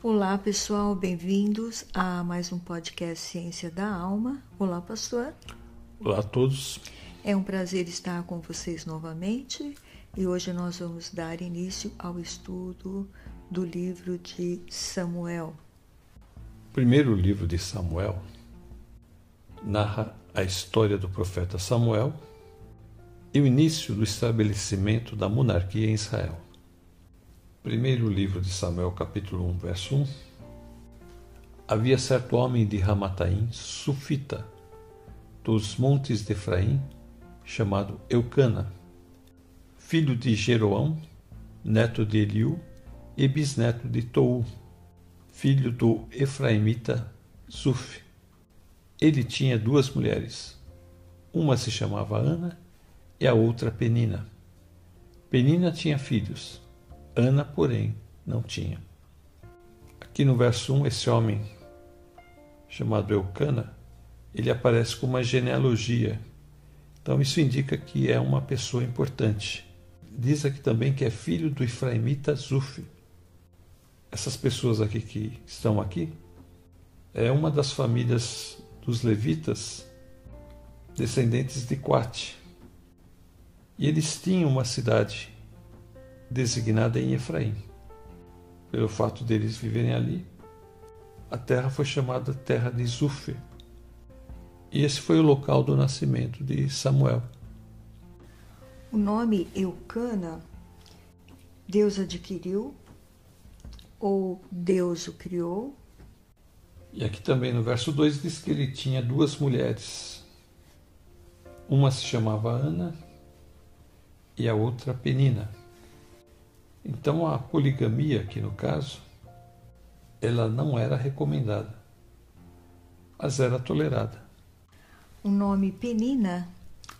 Olá, pessoal, bem-vindos a mais um podcast Ciência da Alma. Olá, pastor. Olá a todos. É um prazer estar com vocês novamente e hoje nós vamos dar início ao estudo do livro de Samuel. O primeiro livro de Samuel narra a história do profeta Samuel e o início do estabelecimento da monarquia em Israel. Primeiro livro de Samuel, capítulo 1, verso 1. Havia certo homem de Ramataim, sufita, dos montes de Efraim, chamado Eucana, filho de Jeroão, neto de Eliú e bisneto de Tou, filho do Efraimita Zuf. Ele tinha duas mulheres. Uma se chamava Ana e a outra Penina. Penina tinha filhos. Ana, porém, não tinha. Aqui no verso 1, esse homem chamado Eucana, ele aparece com uma genealogia. Então isso indica que é uma pessoa importante. Diz aqui também que é filho do Efraimita Zuf. Essas pessoas aqui que estão aqui é uma das famílias dos levitas, descendentes de Quate. E eles tinham uma cidade designada em Efraim. Pelo fato deles viverem ali, a terra foi chamada terra de Zufre. E esse foi o local do nascimento de Samuel. O nome Eucana, Deus adquiriu ou Deus o criou? E aqui também no verso 2 diz que ele tinha duas mulheres. Uma se chamava Ana e a outra Penina. Então a poligamia, aqui no caso, ela não era recomendada, mas era tolerada. O nome Penina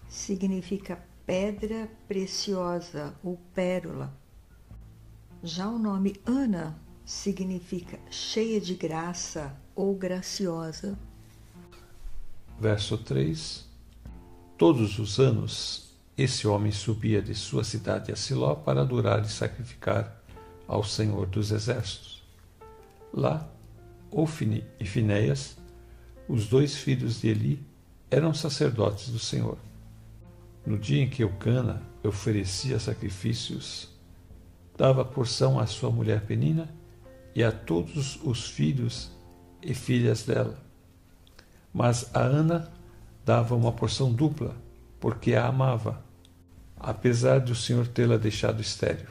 significa pedra preciosa ou pérola. Já o nome Ana significa cheia de graça ou graciosa. Verso 3: Todos os anos esse homem subia de sua cidade a Siló para adorar e sacrificar ao Senhor dos Exércitos. Lá, Ofni e Finéias, os dois filhos de Eli, eram sacerdotes do Senhor. No dia em que Eucana oferecia sacrifícios, dava porção à sua mulher Penina e a todos os filhos e filhas dela. Mas a Ana dava uma porção dupla, porque a amava apesar de o Senhor tê-la deixado estéril.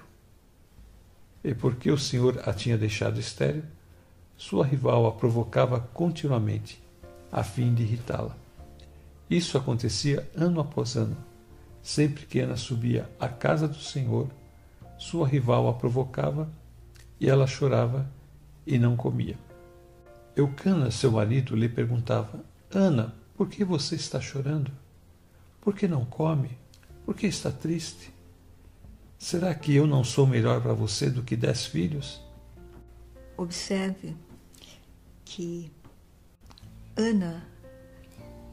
E porque o Senhor a tinha deixado estéril, sua rival a provocava continuamente, a fim de irritá-la. Isso acontecia ano após ano. Sempre que Ana subia à casa do Senhor, sua rival a provocava e ela chorava e não comia. Eucana, seu marido, lhe perguntava: Ana, por que você está chorando? Por que não come? Por que está triste? Será que eu não sou melhor para você do que dez filhos? Observe que Ana,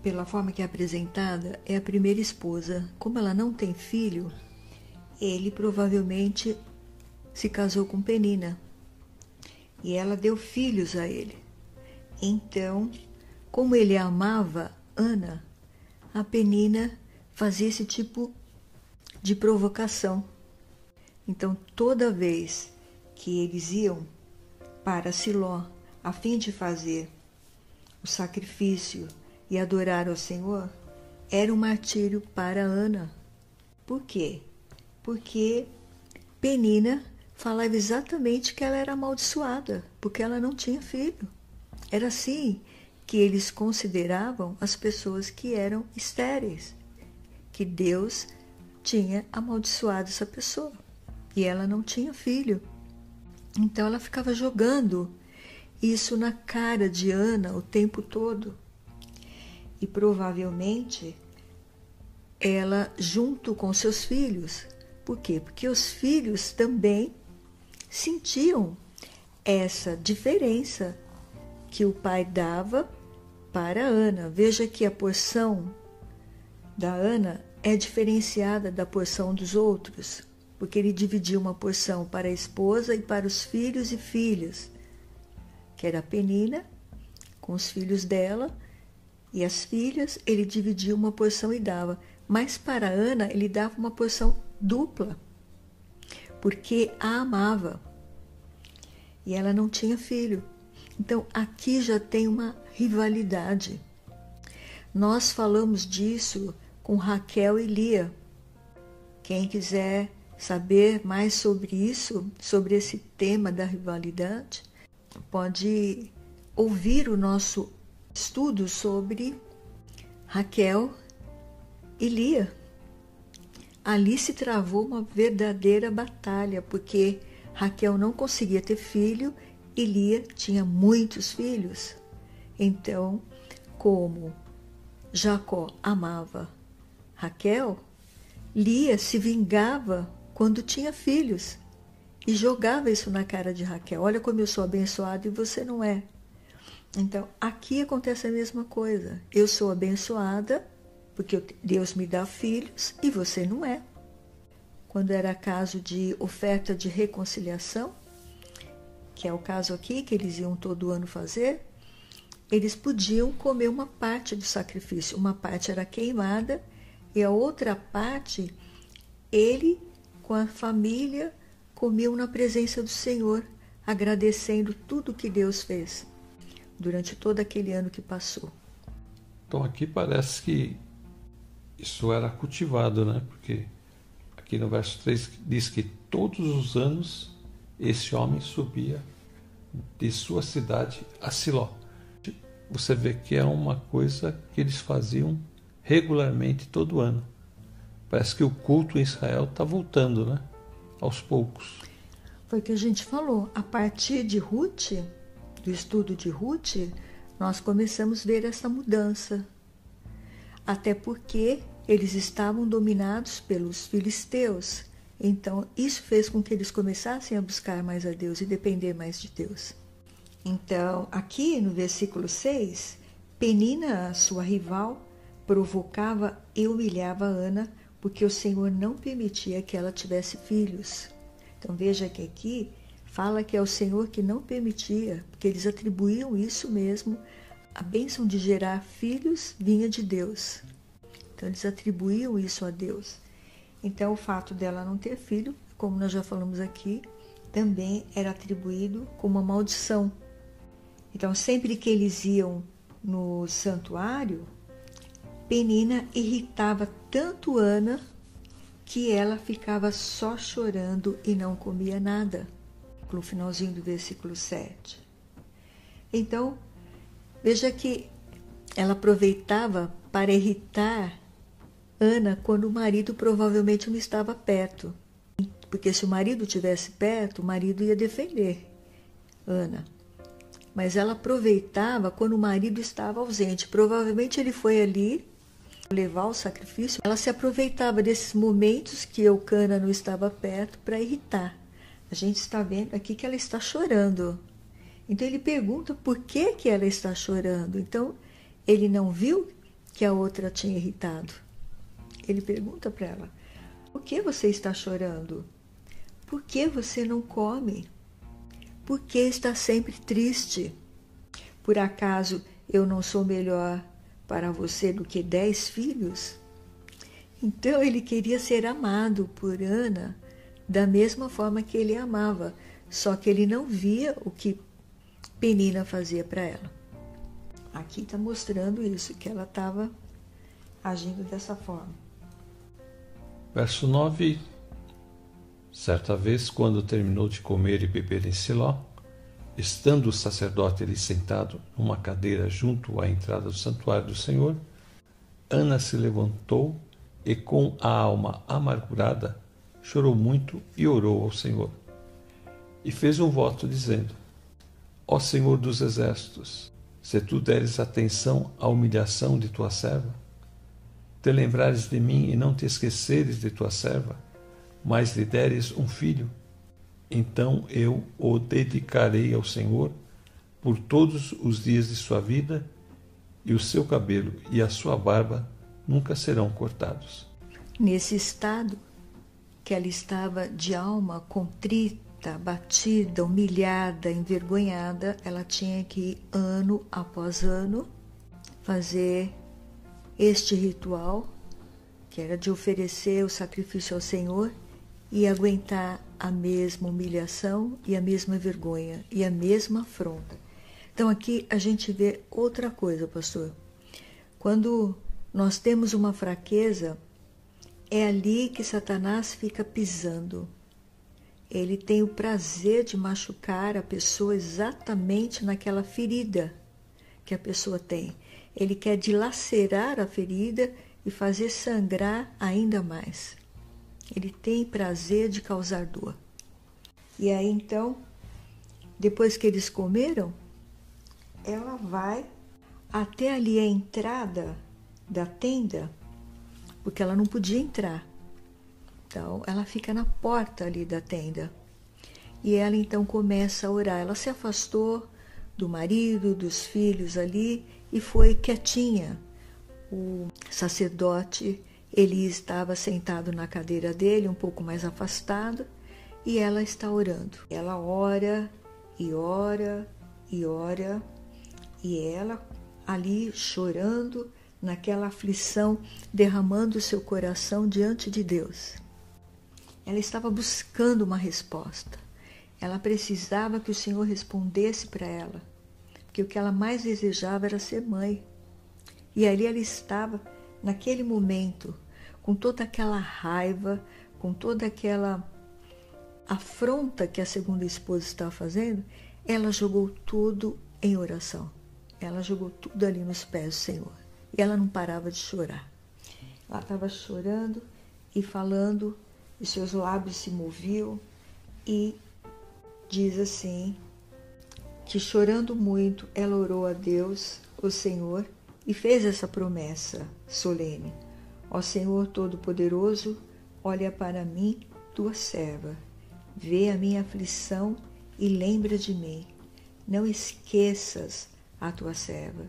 pela forma que é apresentada, é a primeira esposa. Como ela não tem filho, ele provavelmente se casou com Penina e ela deu filhos a ele. Então, como ele amava Ana, a Penina fazia esse tipo de provocação. Então, toda vez que eles iam para Siló a fim de fazer o sacrifício e adorar ao Senhor, era um martírio para Ana. Por quê? Porque Penina falava exatamente que ela era amaldiçoada, porque ela não tinha filho. Era assim que eles consideravam as pessoas que eram estéreis, que Deus tinha amaldiçoado essa pessoa e ela não tinha filho. Então ela ficava jogando isso na cara de Ana o tempo todo. E provavelmente ela junto com seus filhos. Por quê? Porque os filhos também sentiam essa diferença que o pai dava para Ana. Veja que a porção da Ana é diferenciada da porção dos outros, porque ele dividiu uma porção para a esposa e para os filhos e filhas. que era Penina, com os filhos dela, e as filhas, ele dividia uma porção e dava. Mas para Ana, ele dava uma porção dupla, porque a amava. E ela não tinha filho. Então aqui já tem uma rivalidade. Nós falamos disso com Raquel e Lia. Quem quiser saber mais sobre isso, sobre esse tema da rivalidade, pode ouvir o nosso estudo sobre Raquel e Lia. Ali se travou uma verdadeira batalha, porque Raquel não conseguia ter filho e Lia tinha muitos filhos. Então, como Jacó amava Raquel, Lia se vingava quando tinha filhos e jogava isso na cara de Raquel. Olha como eu sou abençoado e você não é. Então, aqui acontece a mesma coisa. Eu sou abençoada porque Deus me dá filhos e você não é. Quando era caso de oferta de reconciliação, que é o caso aqui que eles iam todo ano fazer, eles podiam comer uma parte do sacrifício. Uma parte era queimada e a outra parte ele com a família comiam na presença do Senhor, agradecendo tudo que Deus fez durante todo aquele ano que passou. Então aqui parece que isso era cultivado, né? Porque aqui no verso 3 diz que todos os anos esse homem subia de sua cidade a Siló. Você vê que é uma coisa que eles faziam regularmente todo ano. Parece que o culto em Israel está voltando, né? Aos poucos. Foi o que a gente falou. A partir de Ruth, do estudo de Ruth, nós começamos a ver essa mudança. Até porque eles estavam dominados pelos filisteus. Então, isso fez com que eles começassem a buscar mais a Deus e depender mais de Deus. Então, aqui no versículo 6, Penina, sua rival, provocava e humilhava Ana, porque o Senhor não permitia que ela tivesse filhos. Então, veja que aqui fala que é o Senhor que não permitia, porque eles atribuíam isso mesmo, a bênção de gerar filhos vinha de Deus. Então eles atribuíam isso a Deus. Então o fato dela não ter filho, como nós já falamos aqui, também era atribuído como uma maldição. Então sempre que eles iam no santuário, Penina irritava tanto Ana que ela ficava só chorando e não comia nada no finalzinho do versículo 7. Então, veja que ela aproveitava para irritar Ana quando o marido provavelmente não estava perto. Porque se o marido estivesse perto, o marido ia defender Ana. Mas ela aproveitava quando o marido estava ausente. Provavelmente ele foi ali levar o sacrifício. Ela se aproveitava desses momentos que Eucana não estava perto para irritar. A gente está vendo aqui que ela está chorando. Então ele pergunta por que, que ela está chorando. Então ele não viu que a outra tinha irritado. Ele pergunta para ela: Por que você está chorando? Por que você não come? Por que está sempre triste? Por acaso eu não sou melhor para você do que dez filhos? Então ele queria ser amado por Ana da mesma forma que ele amava, só que ele não via o que Penina fazia para ela. Aqui está mostrando isso, que ela estava agindo dessa forma. Verso 9: Certa vez, quando terminou de comer e beber em Siló, estando o sacerdote ali sentado numa cadeira junto à entrada do santuário do Senhor, Ana se levantou e, com a alma amargurada, chorou muito e orou ao Senhor. E fez um voto dizendo: Ó Senhor dos exércitos, se tu deres atenção à humilhação de tua serva, te lembrares de mim e não te esqueceres de tua serva, mas lhe deres um filho, então eu o dedicarei ao Senhor por todos os dias de sua vida, e o seu cabelo e a sua barba nunca serão cortados. Nesse estado, que ela estava de alma contrita batida, humilhada, envergonhada, ela tinha que ano após ano fazer este ritual, que era de oferecer o sacrifício ao Senhor e aguentar a mesma humilhação e a mesma vergonha e a mesma afronta. Então aqui a gente vê outra coisa, pastor. Quando nós temos uma fraqueza, é ali que Satanás fica pisando. Ele tem o prazer de machucar a pessoa exatamente naquela ferida que a pessoa tem. Ele quer dilacerar a ferida e fazer sangrar ainda mais. Ele tem prazer de causar dor. E aí então, depois que eles comeram, ela vai até ali a entrada da tenda, porque ela não podia entrar. Então, ela fica na porta ali da tenda. E ela então começa a orar. Ela se afastou do marido, dos filhos ali e foi quietinha. O sacerdote ele estava sentado na cadeira dele, um pouco mais afastado, e ela está orando. Ela ora e ora e ora, e ela ali chorando, naquela aflição, derramando seu coração diante de Deus. Ela estava buscando uma resposta. Ela precisava que o Senhor respondesse para ela, porque o que ela mais desejava era ser mãe. E ali ela estava, naquele momento, com toda aquela raiva, com toda aquela afronta que a segunda esposa estava fazendo, ela jogou tudo em oração. Ela jogou tudo ali nos pés do Senhor. E ela não parava de chorar. Ela estava chorando e falando, e seus lábios se moviam, e diz assim: que chorando muito, ela orou a Deus, o Senhor, e fez essa promessa solene: Ó Senhor Todo-Poderoso, olha para mim, tua serva. Vê a minha aflição e lembra de mim. Não esqueças a tua serva.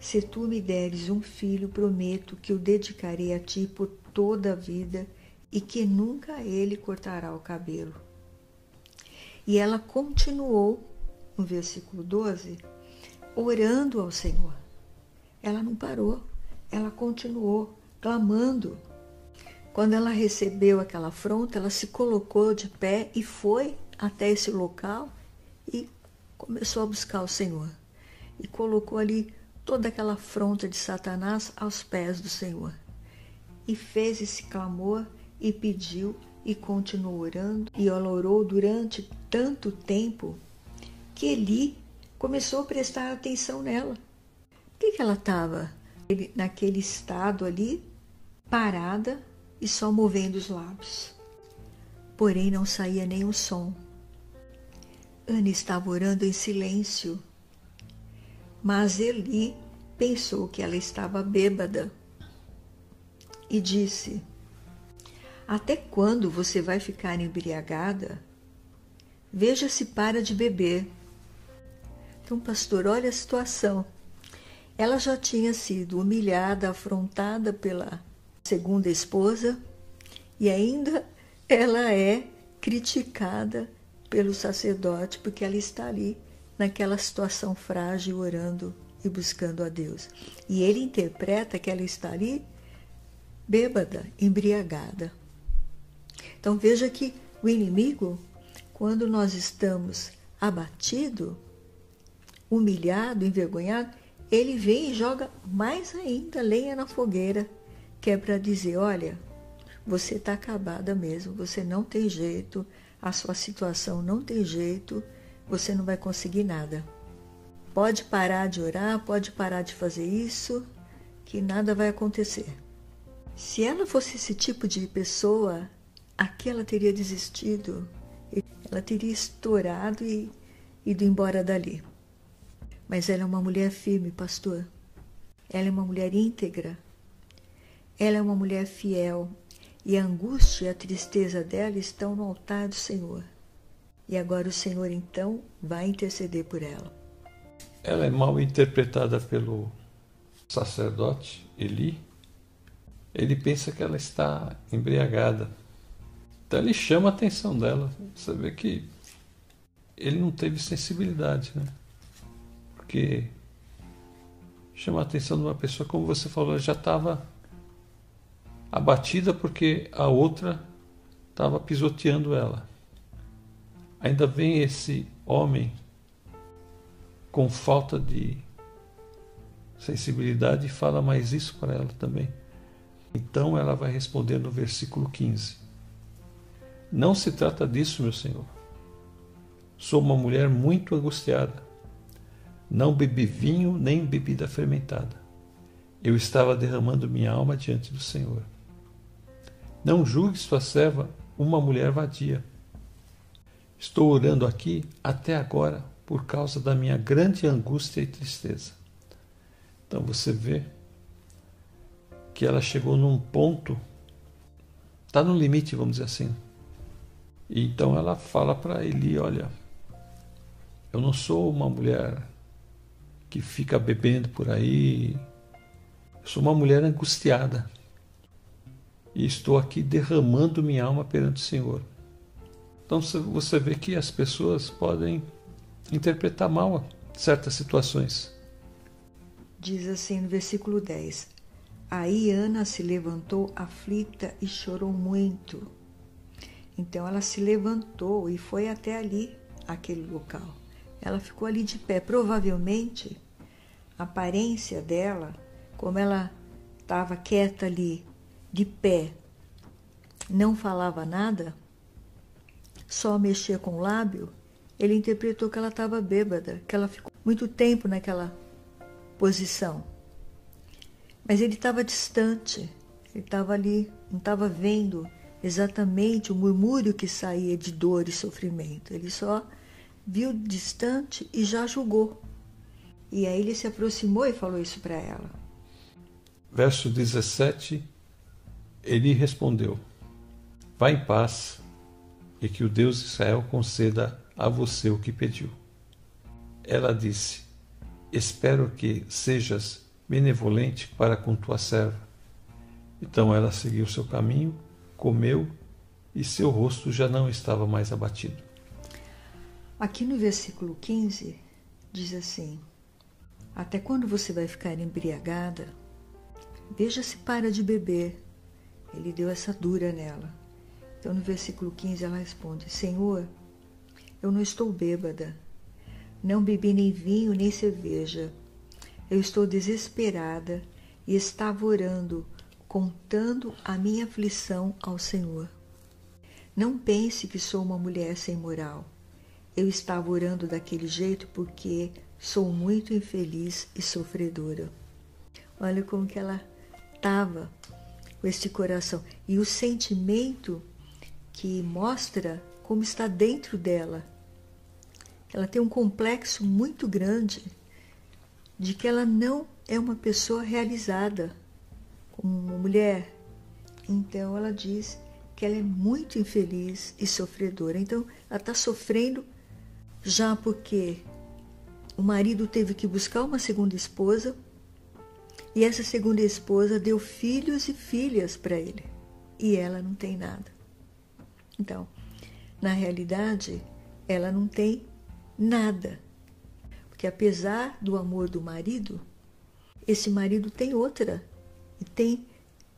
Se tu me deres um filho, prometo que o dedicarei a ti por toda a vida e que nunca ele cortará o cabelo. E ela continuou, no versículo 12, orando ao Senhor. Ela não parou, ela continuou clamando. Quando ela recebeu aquela afronta, ela se colocou de pé e foi até esse local e começou a buscar o Senhor. E colocou ali toda aquela afronta de Satanás aos pés do Senhor. E fez esse clamor e pediu e continuou orando. E ela orou durante tanto tempo que Eli começou a prestar atenção nela. Por que, que ela estava naquele estado ali parada e só movendo os lábios. Porém, não saía nenhum som. Ana estava orando em silêncio, mas Eli pensou que ela estava bêbada e disse: Até quando você vai ficar embriagada? Veja se para de beber. Então, pastor, olha a situação. Ela já tinha sido humilhada, afrontada pela segunda esposa, e ainda ela é criticada pelo sacerdote porque ela está ali naquela situação frágil, orando e buscando a Deus. E ele interpreta que ela está ali bêbada, embriagada. Então veja que o inimigo, quando nós estamos abatido, humilhado, envergonhado, ele vem e joga mais ainda lenha na fogueira que é para dizer: olha, você está acabada mesmo, você não tem jeito, a sua situação não tem jeito, você não vai conseguir nada. Pode parar de orar, pode parar de fazer isso, que nada vai acontecer. Se ela fosse esse tipo de pessoa, aqui ela teria desistido, ela teria estourado e ido embora dali. Mas ela é uma mulher firme, pastor. Ela é uma mulher íntegra, ela é uma mulher fiel e a angústia e a tristeza dela estão no altar do Senhor. E agora o Senhor então vai interceder por ela. Ela é mal interpretada pelo sacerdote Eli. Ele pensa que ela está embriagada. Então ele chama a atenção dela. Você vê que ele não teve sensibilidade, né? Porque chama a atenção de uma pessoa, como você falou, já estava abatida porque a outra estava pisoteando ela. Ainda vem esse homem com falta de sensibilidade e fala mais isso para ela também. Então ela vai responder no versículo 15: Não se trata disso, meu senhor. Sou uma mulher muito angustiada. Não bebi vinho nem bebida fermentada. Eu estava derramando minha alma diante do Senhor. Não julgue sua serva uma mulher vadia. Estou orando aqui até agora por causa da minha grande angústia e tristeza. Então você vê que ela chegou num ponto, está no limite, vamos dizer assim. E então ela fala para Eli: Olha, eu não sou uma mulher que fica bebendo por aí, eu sou uma mulher angustiada e estou aqui derramando minha alma perante o Senhor. Então você vê que as pessoas podem interpretar mal certas situações. Diz assim no versículo 10: Aí Ana se levantou aflita e chorou muito. Então ela se levantou e foi até ali, aquele local. Ela ficou ali de pé. Provavelmente, a aparência dela, como ela estava quieta ali, de pé, não falava nada, só mexia com o lábio, ele interpretou que ela estava bêbada, que ela ficou muito tempo naquela posição. Mas ele estava distante, ele estava ali, não estava vendo exatamente o murmúrio que saía de dor e sofrimento. Ele só viu distante e já julgou. E aí ele se aproximou e falou isso para ela. Verso 17 ele respondeu: Vá em paz e que o Deus de Israel conceda a você o que pediu. Ela disse: Espero que sejas benevolente para com tua serva. Então ela seguiu seu caminho, comeu e seu rosto já não estava mais abatido. Aqui no versículo 15 diz assim: Até quando você vai ficar embriagada? Veja se para de beber ele deu essa dura nela. Então, no versículo 15, ela responde: Senhor, eu não estou bêbada, não bebi nem vinho nem cerveja. Eu estou desesperada e estava orando, contando a minha aflição ao Senhor. Não pense que sou uma mulher sem moral. Eu estava orando daquele jeito porque sou muito infeliz e sofredora. Olha como que ela estava este coração e o sentimento que mostra como está dentro dela. Ela tem um complexo muito grande de que ela não é uma pessoa realizada como uma mulher. Então ela diz que ela é muito infeliz e sofredora. Então ela está sofrendo já porque o marido teve que buscar uma segunda esposa e essa segunda esposa deu filhos e filhas para ele. E ela não tem nada. Então, na realidade, ela não tem nada. Porque apesar do amor do marido, esse marido tem outra. E tem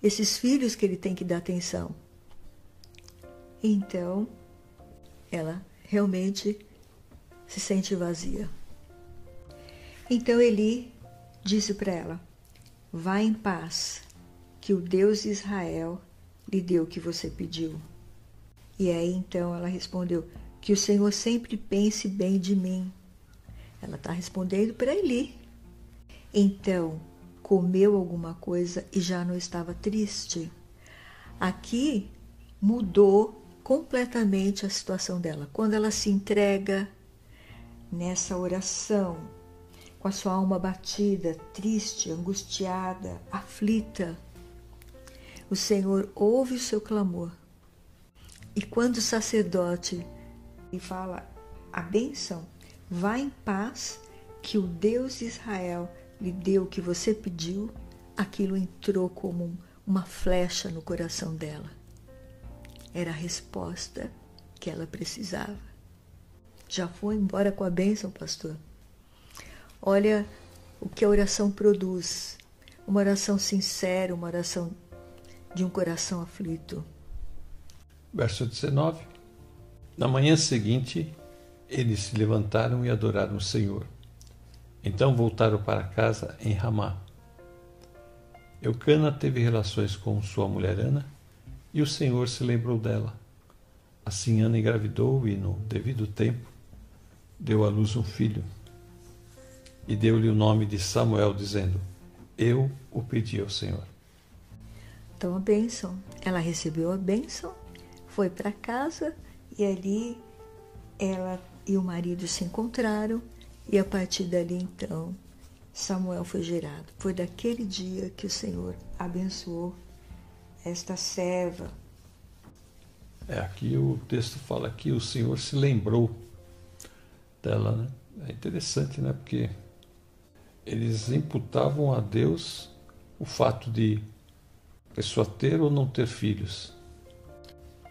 esses filhos que ele tem que dar atenção. Então, ela realmente se sente vazia. Então Eli disse para ela: Vá em paz, que o Deus de Israel lhe deu o que você pediu. E aí então ela respondeu: Que o Senhor sempre pense bem de mim. Ela está respondendo para Eli. Então comeu alguma coisa e já não estava triste. Aqui mudou completamente a situação dela. Quando ela se entrega nessa oração, com a sua alma batida, triste, angustiada, aflita. O Senhor ouve o seu clamor. E quando o sacerdote lhe fala a bênção, vá em paz, que o Deus de Israel lhe deu o que você pediu, aquilo entrou como uma flecha no coração dela. Era a resposta que ela precisava. Já foi embora com a bênção, pastor. Olha o que a oração produz. Uma oração sincera, uma oração de um coração aflito. Verso 19. Na manhã seguinte, eles se levantaram e adoraram o Senhor. Então voltaram para casa em Ramá. Eucana teve relações com sua mulher Ana, e o Senhor se lembrou dela. Assim Ana engravidou e, no devido tempo, deu à luz um filho. E deu-lhe o nome de Samuel, dizendo: Eu o pedi ao Senhor. Então a bênção. Ela recebeu a bênção, foi para casa e ali ela e o marido se encontraram e a partir dali então Samuel foi gerado. Foi daquele dia que o Senhor abençoou esta serva. É, aqui o texto fala que o Senhor se lembrou dela, né? É interessante, né? Porque eles imputavam a Deus o fato de a pessoa ter ou não ter filhos.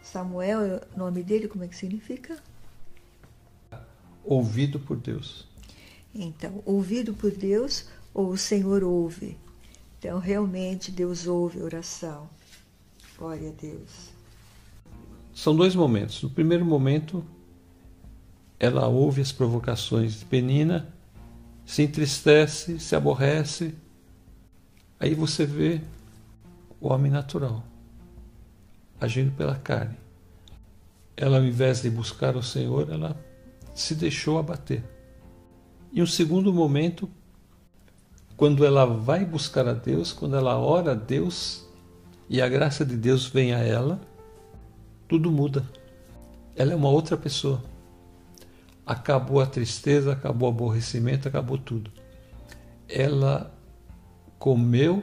Samuel, o nome dele, como é que significa? Ouvido por Deus. Então, ouvido por Deus ou o Senhor ouve? Então, realmente, Deus ouve a oração. Glória a Deus. São dois momentos. No primeiro momento, ela ouve as provocações de Penina, se entristece, se aborrece. Aí você vê o homem natural agindo pela carne. Ela, ao invés de buscar o Senhor, ela se deixou abater. E um segundo momento, quando ela vai buscar a Deus, quando ela ora a Deus e a graça de Deus vem a ela, tudo muda. Ela é uma outra pessoa. Acabou a tristeza, acabou o aborrecimento, acabou tudo. Ela comeu,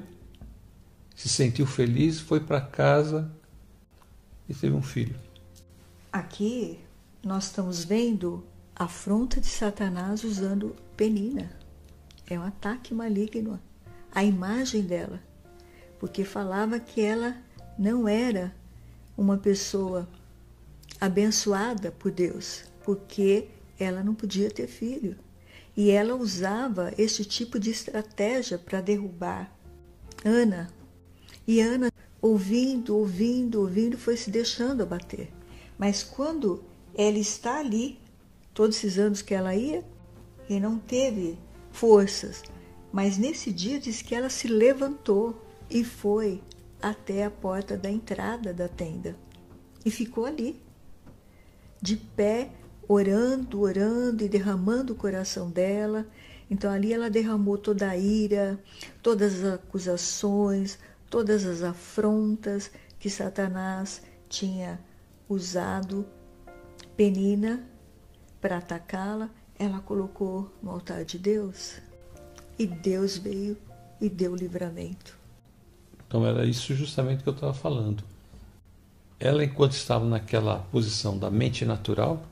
se sentiu feliz, foi para casa e teve um filho. Aqui nós estamos vendo afronta de Satanás usando Penina. É um ataque maligno à imagem dela, porque falava que ela não era uma pessoa abençoada por Deus, porque ela não podia ter filho. E ela usava esse tipo de estratégia para derrubar Ana. E Ana, ouvindo, ouvindo, ouvindo, foi se deixando abater. Mas quando ela está ali todos esses anos que ela ia e não teve forças. Mas nesse dia diz que ela se levantou e foi até a porta da entrada da tenda e ficou ali, de pé, orando, orando e derramando o coração dela. Então ali ela derramou toda a ira, todas as acusações, todas as afrontas que Satanás tinha usado Penina para atacá-la, ela colocou no altar de Deus e Deus veio e deu livramento. Então era isso justamente que eu estava falando. Ela, enquanto estava naquela posição da mente natural,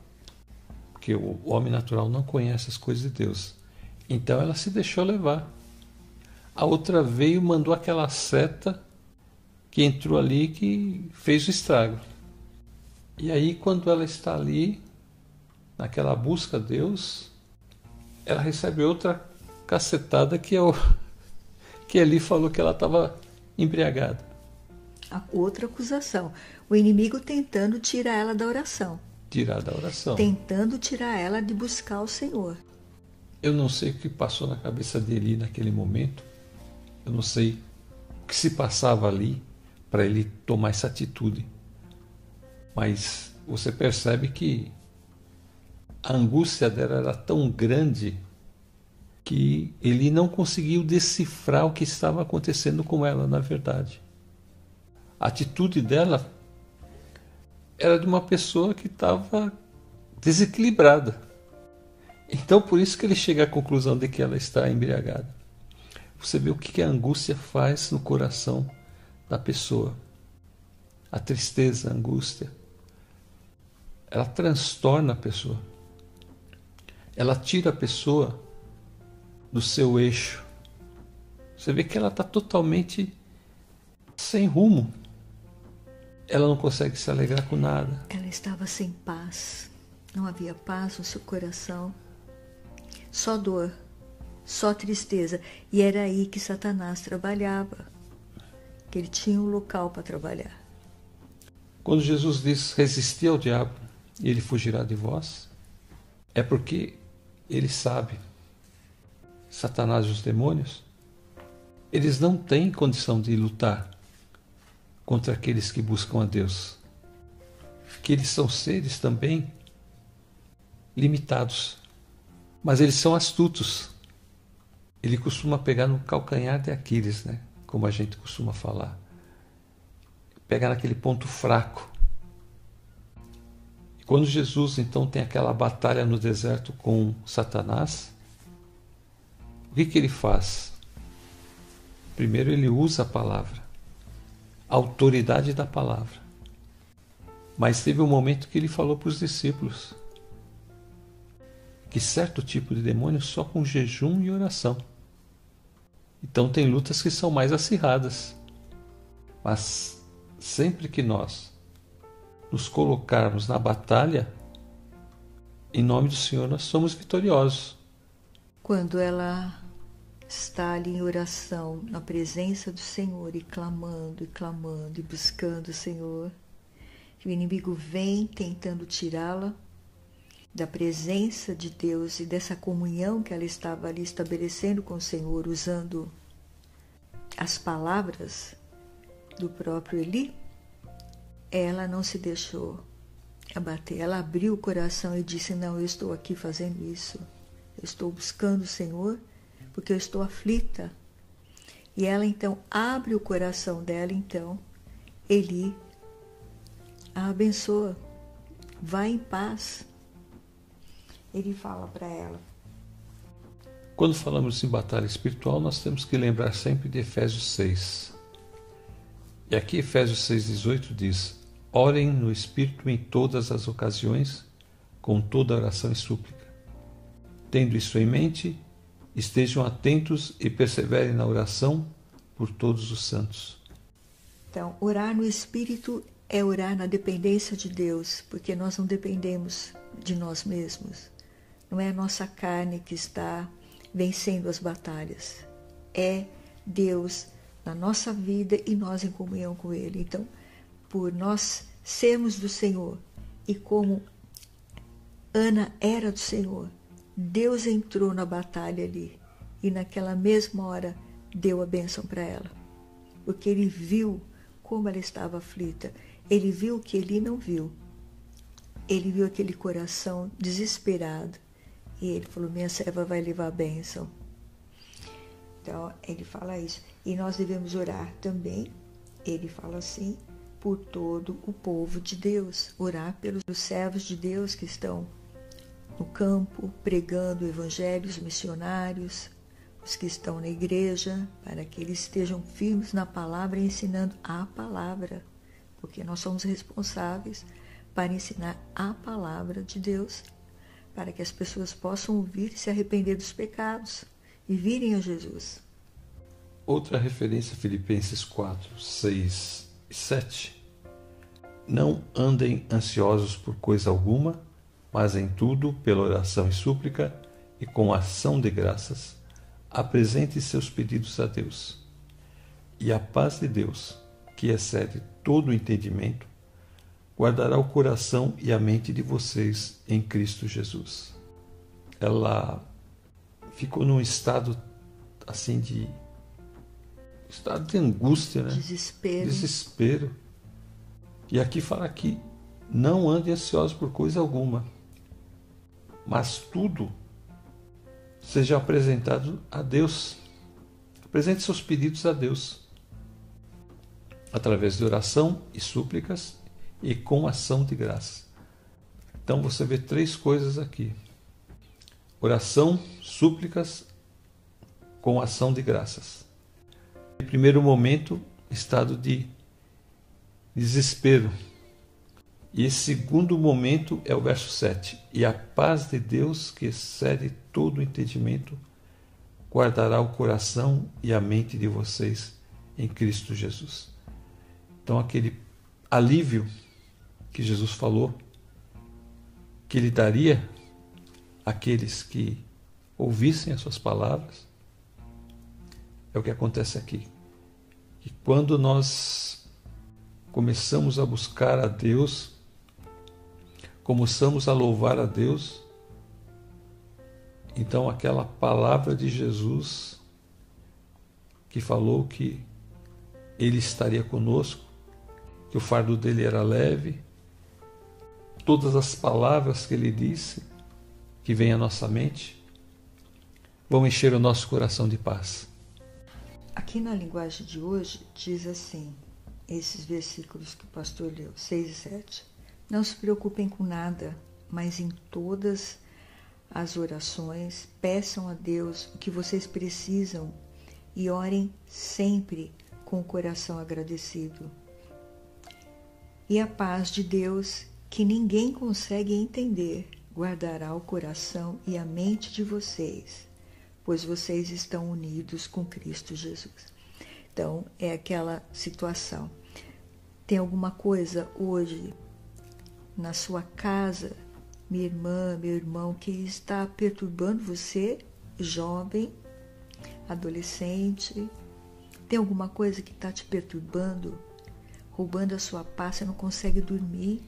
porque o homem natural não conhece as coisas de Deus, então ela se deixou levar. A outra veio, mandou aquela seta que entrou ali que fez o estrago. E aí, quando ela está ali, naquela busca a Deus, ela recebe outra cacetada que é o que ali falou que ela estava embriagada. A outra acusação, o inimigo tentando tirar ela da oração. Tirar da oração. Tentando tirar ela de buscar o Senhor. Eu não sei o que passou na cabeça dele naquele momento. Eu não sei o que se passava ali para ele tomar essa atitude. Mas você percebe que a angústia dela era tão grande que ele não conseguiu decifrar o que estava acontecendo com ela, na verdade. A atitude dela era de uma pessoa que estava desequilibrada. Então, por isso que ele chega à conclusão de que ela está embriagada. Você vê o que a angústia faz no coração da pessoa. A tristeza, a angústia. Ela transtorna a pessoa ela tira a pessoa do seu eixo. Você vê que ela está totalmente sem rumo. Ela não consegue se alegrar com nada. Ela estava sem paz. Não havia paz no seu coração. Só dor, só tristeza. E era aí que Satanás trabalhava. Que ele tinha um local para trabalhar. Quando Jesus diz resistir ao diabo e ele fugirá de vós, é porque ele sabe, Satanás e os demônios, eles não têm condição de lutar contra aqueles que buscam a Deus. Que eles são seres também limitados, mas eles são astutos. Ele costuma pegar no calcanhar de Aquiles, né? Como a gente costuma falar. Pegar naquele ponto fraco. E quando Jesus então tem aquela batalha no deserto com Satanás, o que, que ele faz? Primeiro ele usa a palavra autoridade da palavra. Mas teve um momento que ele falou para os discípulos que certo tipo de demônio só com jejum e oração. Então tem lutas que são mais acirradas. Mas sempre que nós nos colocarmos na batalha, em nome do Senhor nós somos vitoriosos. Quando ela está ali em oração, na presença do Senhor e clamando e clamando e buscando o Senhor. Que o inimigo vem tentando tirá-la da presença de Deus e dessa comunhão que ela estava ali estabelecendo com o Senhor, usando as palavras do próprio Eli, ela não se deixou abater. Ela abriu o coração e disse: Não, eu estou aqui fazendo isso. Eu estou buscando o Senhor porque eu estou aflita. E ela então abre o coração dela, então, Eli a abençoa. Vai em paz. Ele fala para ela. Quando falamos em batalha espiritual, nós temos que lembrar sempre de Efésios 6. E aqui Efésios 6,18 diz: Orem no Espírito em todas as ocasiões, com toda oração e súplica. Tendo isso em mente, Estejam atentos e perseverem na oração por todos os santos. Então, orar no Espírito é orar na dependência de Deus, porque nós não dependemos de nós mesmos. Não é a nossa carne que está vencendo as batalhas. É Deus na nossa vida e nós em comunhão com Ele. Então, por nós sermos do Senhor e como Ana era do Senhor, Deus entrou na batalha ali e naquela mesma hora deu a bênção para ela. Porque ele viu como ela estava aflita. Ele viu o que ele não viu. Ele viu aquele coração desesperado. E ele falou: Minha serva vai levar a bênção. Então, ele fala isso. E nós devemos orar também. Ele fala assim: por todo o povo de Deus. Orar pelos servos de Deus que estão no campo, pregando o evangelho, os missionários, os que estão na igreja, para que eles estejam firmes na palavra ensinando a palavra, porque nós somos responsáveis para ensinar a palavra de Deus, para que as pessoas possam ouvir e se arrepender dos pecados e virem a Jesus. Outra referência, Filipenses 4, 6 e 7. Não andem ansiosos por coisa alguma, mas em tudo, pela oração e súplica e com ação de graças, apresente seus pedidos a Deus. E a paz de Deus, que excede todo o entendimento, guardará o coração e a mente de vocês em Cristo Jesus. Ela ficou num estado assim de estado de angústia, né? Desespero. Desespero. E aqui fala que não ande ansioso por coisa alguma mas tudo seja apresentado a Deus. Apresente seus pedidos a Deus através de oração e súplicas e com ação de graça. Então você vê três coisas aqui: oração, súplicas, com ação de graças. Em primeiro momento, estado de desespero, e esse segundo momento é o verso 7. E a paz de Deus, que excede todo entendimento, guardará o coração e a mente de vocês em Cristo Jesus. Então, aquele alívio que Jesus falou, que Ele daria àqueles que ouvissem as suas palavras. É o que acontece aqui. E quando nós começamos a buscar a Deus, começamos a louvar a Deus, então aquela palavra de Jesus que falou que Ele estaria conosco, que o fardo dele era leve, todas as palavras que ele disse, que vêm à nossa mente, vão encher o nosso coração de paz. Aqui na linguagem de hoje diz assim, esses versículos que o pastor leu, 6 e 7. Não se preocupem com nada, mas em todas as orações peçam a Deus o que vocês precisam e orem sempre com o coração agradecido. E a paz de Deus, que ninguém consegue entender, guardará o coração e a mente de vocês, pois vocês estão unidos com Cristo Jesus. Então, é aquela situação. Tem alguma coisa hoje na sua casa, minha irmã, meu irmão, que está perturbando você, jovem, adolescente? Tem alguma coisa que está te perturbando? roubando a sua paz, você não consegue dormir,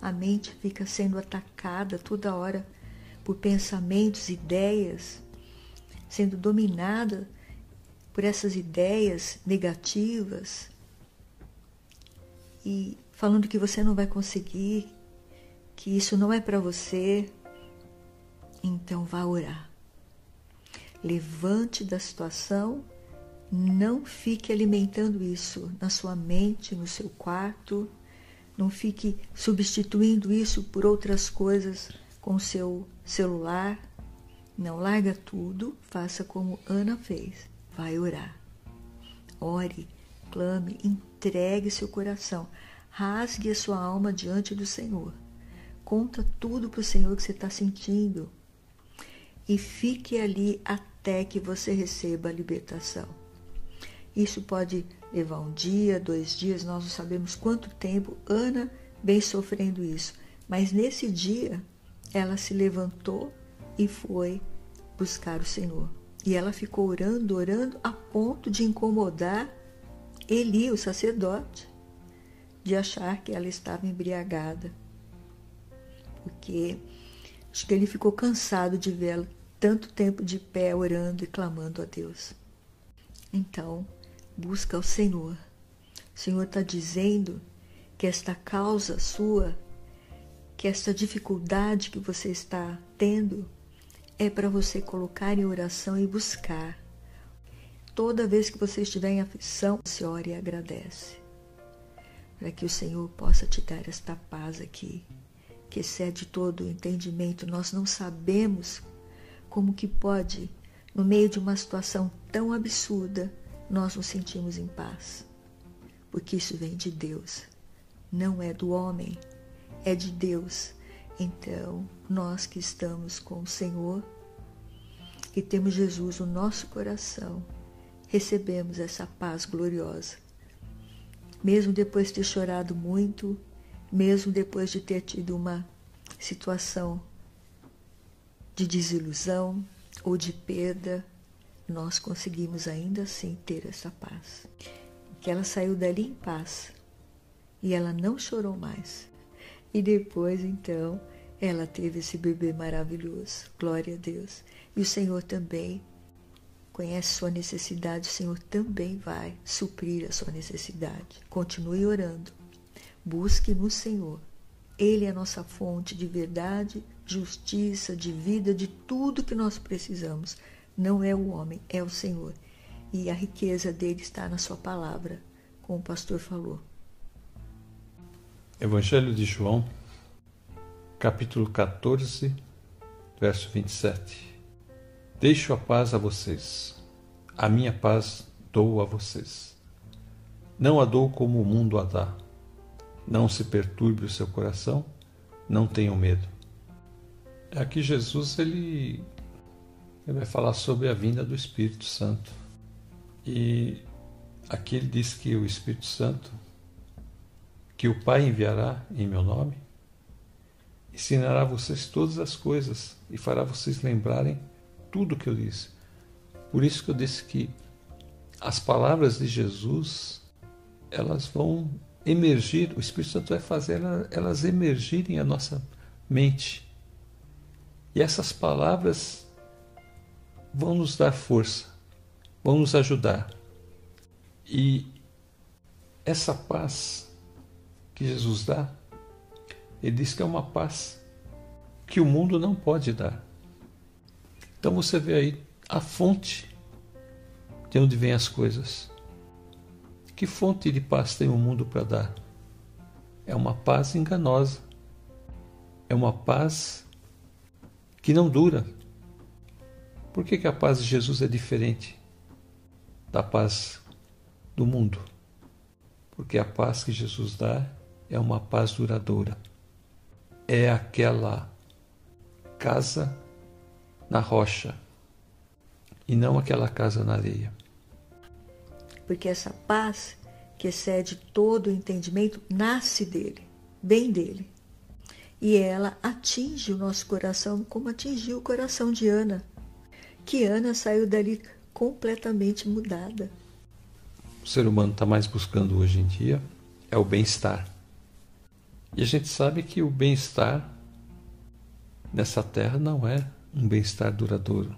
a mente fica sendo atacada toda hora por pensamentos, ideias, sendo dominada por essas ideias negativas e falando que você não vai conseguir, que isso não é para você. Então vá orar. Levante da situação não fique alimentando isso na sua mente, no seu quarto. Não fique substituindo isso por outras coisas com o seu celular. Não larga tudo, faça como Ana fez. Vai orar. Ore, clame, entregue seu coração. Rasgue a sua alma diante do Senhor. Conta tudo para o Senhor que você está sentindo. E fique ali até que você receba a libertação. Isso pode levar um dia, dois dias, nós não sabemos quanto tempo Ana vem sofrendo isso. Mas nesse dia, ela se levantou e foi buscar o Senhor. E ela ficou orando, orando, a ponto de incomodar Eli, o sacerdote, de achar que ela estava embriagada. Porque acho que ele ficou cansado de vê-la tanto tempo de pé orando e clamando a Deus. Então, busca o Senhor. O Senhor está dizendo que esta causa sua, que esta dificuldade que você está tendo, é para você colocar em oração e buscar. Toda vez que você estiver em aflição, você ore e agradece. Para que o Senhor possa te dar esta paz aqui, que excede todo o entendimento. Nós não sabemos como que pode, no meio de uma situação tão absurda, nós nos sentimos em paz, porque isso vem de Deus, não é do homem, é de Deus. Então, nós que estamos com o Senhor, que temos Jesus no nosso coração, recebemos essa paz gloriosa. Mesmo depois de ter chorado muito, mesmo depois de ter tido uma situação de desilusão ou de perda, nós conseguimos ainda assim ter essa paz. Que ela saiu dali em paz e ela não chorou mais. E depois, então, ela teve esse bebê maravilhoso. Glória a Deus. E o Senhor também conhece sua necessidade, o Senhor também vai suprir a sua necessidade. Continue orando. Busque no Senhor. Ele é a nossa fonte de verdade, justiça, de vida, de tudo que nós precisamos não é o homem, é o Senhor. E a riqueza dele está na sua palavra, como o pastor falou. Evangelho de João, capítulo 14, verso 27. Deixo a paz a vocês, a minha paz dou a vocês. Não a dou como o mundo a dá. Não se perturbe o seu coração, não tenham medo. Aqui Jesus ele ele vai falar sobre a vinda do Espírito Santo. E aqui ele diz que o Espírito Santo, que o Pai enviará em meu nome, ensinará a vocês todas as coisas e fará vocês lembrarem tudo o que eu disse. Por isso que eu disse que as palavras de Jesus, elas vão emergir, o Espírito Santo vai fazer elas emergirem a nossa mente. E essas palavras vão nos dar força, vão nos ajudar. E essa paz que Jesus dá, ele diz que é uma paz que o mundo não pode dar. Então você vê aí a fonte de onde vêm as coisas. Que fonte de paz tem o mundo para dar? É uma paz enganosa. É uma paz que não dura. Por que, que a paz de Jesus é diferente da paz do mundo? Porque a paz que Jesus dá é uma paz duradoura. É aquela casa na rocha e não aquela casa na areia. Porque essa paz que excede todo o entendimento nasce dele, vem dele. E ela atinge o nosso coração como atingiu o coração de Ana, que Ana saiu dali completamente mudada. O ser humano está mais buscando hoje em dia é o bem-estar. E a gente sabe que o bem-estar nessa terra não é um bem-estar duradouro.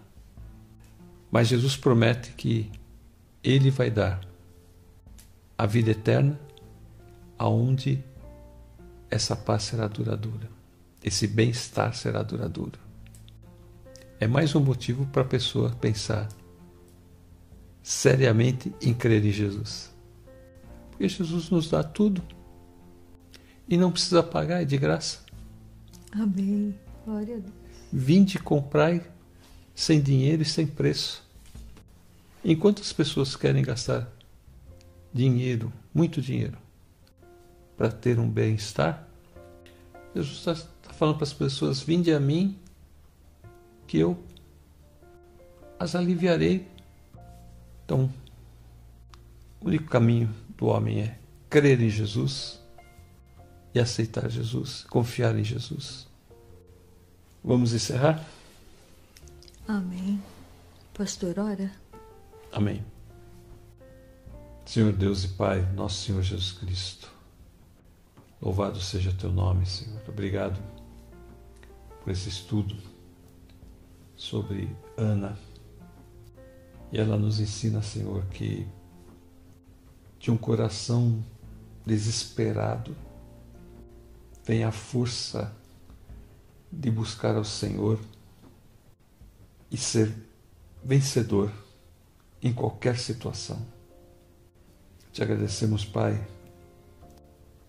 Mas Jesus promete que Ele vai dar a vida eterna aonde essa paz será duradoura, esse bem-estar será duradouro. É mais um motivo para a pessoa pensar seriamente em crer em Jesus. Porque Jesus nos dá tudo e não precisa pagar, é de graça. Amém. Glória a Deus. Vinde comprar sem dinheiro e sem preço. Enquanto as pessoas querem gastar dinheiro, muito dinheiro, para ter um bem-estar, Jesus está tá falando para as pessoas: vinde a mim, que eu as aliviarei. Então, o único caminho do homem é crer em Jesus e aceitar Jesus, confiar em Jesus. Vamos encerrar? Amém. Pastor, ora. Amém. Senhor Deus e Pai, nosso Senhor Jesus Cristo, louvado seja teu nome, Senhor. Obrigado por esse estudo sobre Ana. E ela nos ensina, Senhor, que de um coração desesperado, vem a força de buscar ao Senhor e ser vencedor em qualquer situação. Te agradecemos, Pai,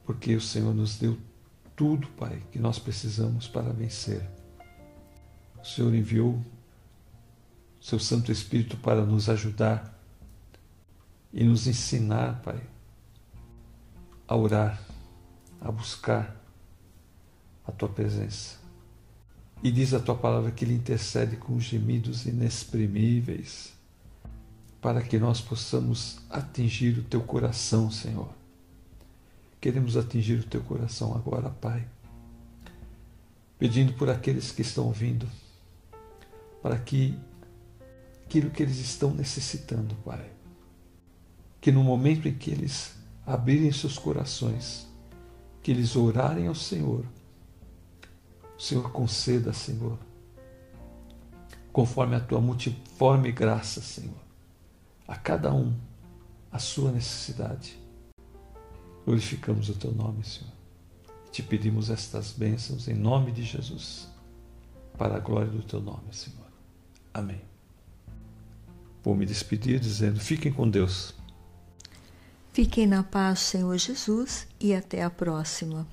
porque o Senhor nos deu tudo, Pai, que nós precisamos para vencer. O Senhor enviou seu Santo Espírito para nos ajudar e nos ensinar, Pai, a orar, a buscar a tua presença. E diz a tua palavra que ele intercede com gemidos inexprimíveis para que nós possamos atingir o teu coração, Senhor. Queremos atingir o teu coração agora, Pai, pedindo por aqueles que estão ouvindo, para que aquilo que eles estão necessitando, Pai, que no momento em que eles abrirem seus corações, que eles orarem ao Senhor, o Senhor conceda, Senhor, conforme a tua multiforme graça, Senhor, a cada um a sua necessidade. Glorificamos o teu nome, Senhor. E te pedimos estas bênçãos em nome de Jesus, para a glória do teu nome, Senhor. Amém. Vou me despedir dizendo: fiquem com Deus. Fiquem na paz, Senhor Jesus, e até a próxima.